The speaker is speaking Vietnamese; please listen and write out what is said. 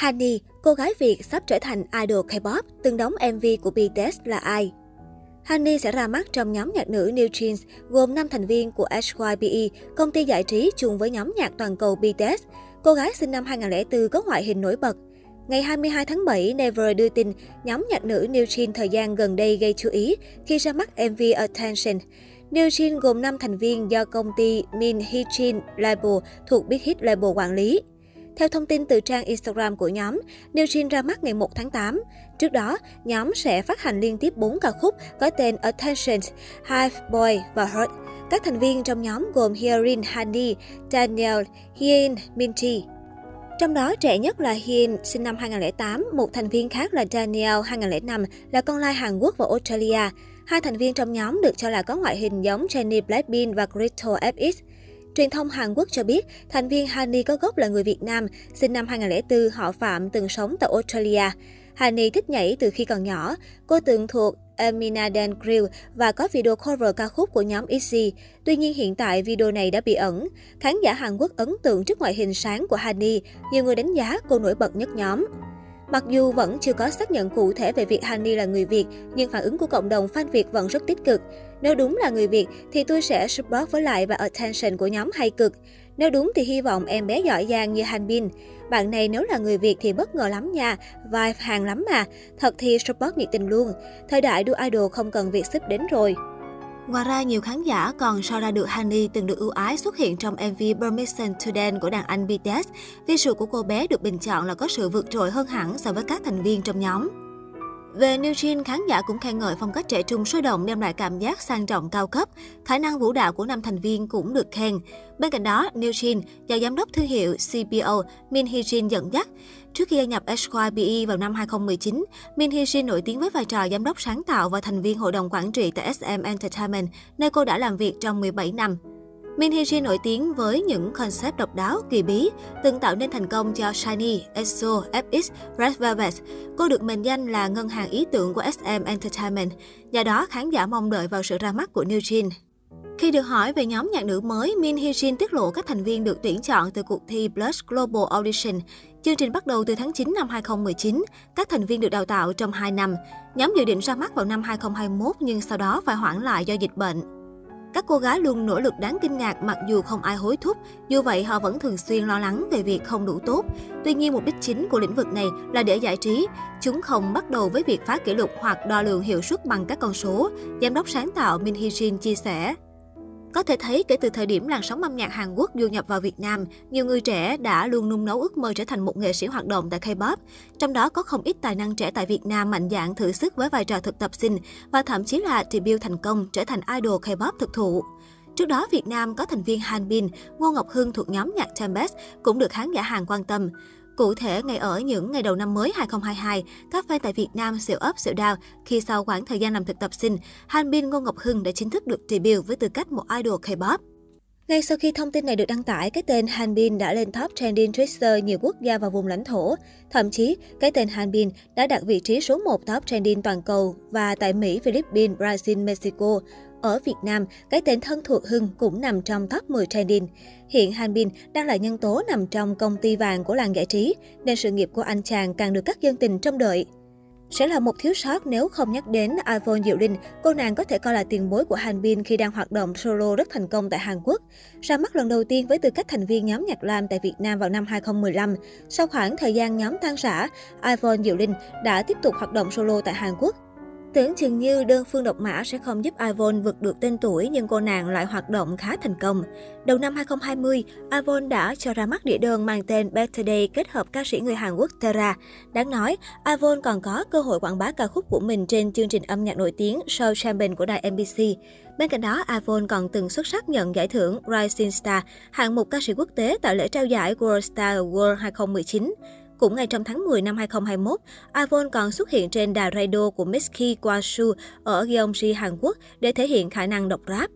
Hani, cô gái Việt sắp trở thành idol K-pop, từng đóng MV của BTS là ai? Hani sẽ ra mắt trong nhóm nhạc nữ New Jeans, gồm 5 thành viên của HYBE, công ty giải trí chung với nhóm nhạc toàn cầu BTS. Cô gái sinh năm 2004 có ngoại hình nổi bật. Ngày 22 tháng 7, Never đưa tin nhóm nhạc nữ New Jeans thời gian gần đây gây chú ý khi ra mắt MV Attention. New Jeans gồm 5 thành viên do công ty Min Hee Jin Label thuộc Big Hit Label quản lý. Theo thông tin từ trang Instagram của nhóm, Newjin ra mắt ngày 1 tháng 8. Trước đó, nhóm sẽ phát hành liên tiếp 4 ca khúc có tên Attention, Hive Boy và Hurt. Các thành viên trong nhóm gồm Hyerin Hani, Daniel, Hyein Minji. Trong đó trẻ nhất là Hyein, sinh năm 2008, một thành viên khác là Daniel, 2005, là con lai Hàn Quốc và Australia. Hai thành viên trong nhóm được cho là có ngoại hình giống Jennie Blackpink và Crystal FX. Truyền thông Hàn Quốc cho biết, thành viên Hani có gốc là người Việt Nam, sinh năm 2004, họ Phạm từng sống tại Australia. Hani thích nhảy từ khi còn nhỏ. Cô từng thuộc Eminaden Grill và có video cover ca khúc của nhóm ITZY. Tuy nhiên hiện tại video này đã bị ẩn. Khán giả Hàn Quốc ấn tượng trước ngoại hình sáng của Hani, nhiều người đánh giá cô nổi bật nhất nhóm. Mặc dù vẫn chưa có xác nhận cụ thể về việc Hani là người Việt, nhưng phản ứng của cộng đồng fan Việt vẫn rất tích cực. Nếu đúng là người Việt thì tôi sẽ support với lại và attention của nhóm hay cực. Nếu đúng thì hy vọng em bé giỏi giang như Hanbin. Bạn này nếu là người Việt thì bất ngờ lắm nha, vibe hàng lắm mà. Thật thì support nhiệt tình luôn. Thời đại đua idol không cần việc xếp đến rồi. Ngoài ra, nhiều khán giả còn so ra được Hani từng được ưu ái xuất hiện trong MV Permission to Dance của đàn anh BTS. Visual của cô bé được bình chọn là có sự vượt trội hơn hẳn so với các thành viên trong nhóm. Về New Jean, khán giả cũng khen ngợi phong cách trẻ trung sôi động đem lại cảm giác sang trọng cao cấp. Khả năng vũ đạo của năm thành viên cũng được khen. Bên cạnh đó, New Jean, do giám đốc thương hiệu CPO Min Hee Jin dẫn dắt. Trước khi gia nhập SYBE vào năm 2019, Min Hee Jin nổi tiếng với vai trò giám đốc sáng tạo và thành viên hội đồng quản trị tại SM Entertainment, nơi cô đã làm việc trong 17 năm. Min Hee Jin nổi tiếng với những concept độc đáo, kỳ bí, từng tạo nên thành công cho Shiny, EXO, FX, Red Velvet. Cô được mệnh danh là ngân hàng ý tưởng của SM Entertainment, do đó khán giả mong đợi vào sự ra mắt của New Jin. Khi được hỏi về nhóm nhạc nữ mới, Min Hee Jin tiết lộ các thành viên được tuyển chọn từ cuộc thi Plus Global Audition. Chương trình bắt đầu từ tháng 9 năm 2019, các thành viên được đào tạo trong 2 năm. Nhóm dự định ra mắt vào năm 2021 nhưng sau đó phải hoãn lại do dịch bệnh. Các cô gái luôn nỗ lực đáng kinh ngạc mặc dù không ai hối thúc, dù vậy họ vẫn thường xuyên lo lắng về việc không đủ tốt. Tuy nhiên mục đích chính của lĩnh vực này là để giải trí, chúng không bắt đầu với việc phá kỷ lục hoặc đo lường hiệu suất bằng các con số, giám đốc sáng tạo Min Hee Jin chia sẻ. Có thể thấy kể từ thời điểm làn sóng âm nhạc Hàn Quốc du nhập vào Việt Nam, nhiều người trẻ đã luôn nung nấu ước mơ trở thành một nghệ sĩ hoạt động tại K-pop. Trong đó có không ít tài năng trẻ tại Việt Nam mạnh dạn thử sức với vai trò thực tập sinh và thậm chí là debut thành công trở thành idol K-pop thực thụ. Trước đó, Việt Nam có thành viên Hanbin, Ngô Ngọc Hưng thuộc nhóm nhạc Tempest cũng được khán giả Hàn quan tâm. Cụ thể, ngay ở những ngày đầu năm mới 2022, các fan tại Việt Nam siêu up siêu down khi sau khoảng thời gian làm thực tập sinh, Hanbin Ngô Ngọc Hưng đã chính thức được debut với tư cách một idol K-pop. Ngay sau khi thông tin này được đăng tải, cái tên Hanbin đã lên top trending Twitter nhiều quốc gia và vùng lãnh thổ. Thậm chí, cái tên Hanbin đã đạt vị trí số 1 top trending toàn cầu và tại Mỹ, Philippines, Brazil, Mexico. Ở Việt Nam, cái tên thân thuộc Hưng cũng nằm trong top 10 trending. Hiện Hanbin đang là nhân tố nằm trong công ty vàng của làng giải trí, nên sự nghiệp của anh chàng càng được các dân tình trông đợi. Sẽ là một thiếu sót nếu không nhắc đến Iphone Diệu Linh, cô nàng có thể coi là tiền bối của Hanbin khi đang hoạt động solo rất thành công tại Hàn Quốc. Ra mắt lần đầu tiên với tư cách thành viên nhóm nhạc Lam tại Việt Nam vào năm 2015. Sau khoảng thời gian nhóm tan rã, Iphone Diệu Linh đã tiếp tục hoạt động solo tại Hàn Quốc. Tưởng chừng như đơn phương độc mã sẽ không giúp Ivon vượt được tên tuổi nhưng cô nàng lại hoạt động khá thành công. Đầu năm 2020, Ivon đã cho ra mắt đĩa đơn mang tên Better Day kết hợp ca sĩ người Hàn Quốc Tera. Đáng nói, Ivon còn có cơ hội quảng bá ca khúc của mình trên chương trình âm nhạc nổi tiếng Show Champion của đài MBC. Bên cạnh đó, Avon còn từng xuất sắc nhận giải thưởng Rising Star, hạng mục ca sĩ quốc tế tại lễ trao giải World Star Award 2019. Cũng ngay trong tháng 10 năm 2021, Avon còn xuất hiện trên đài radio của Mitski Kwasu ở Gyeonggi, Hàn Quốc để thể hiện khả năng đọc rap.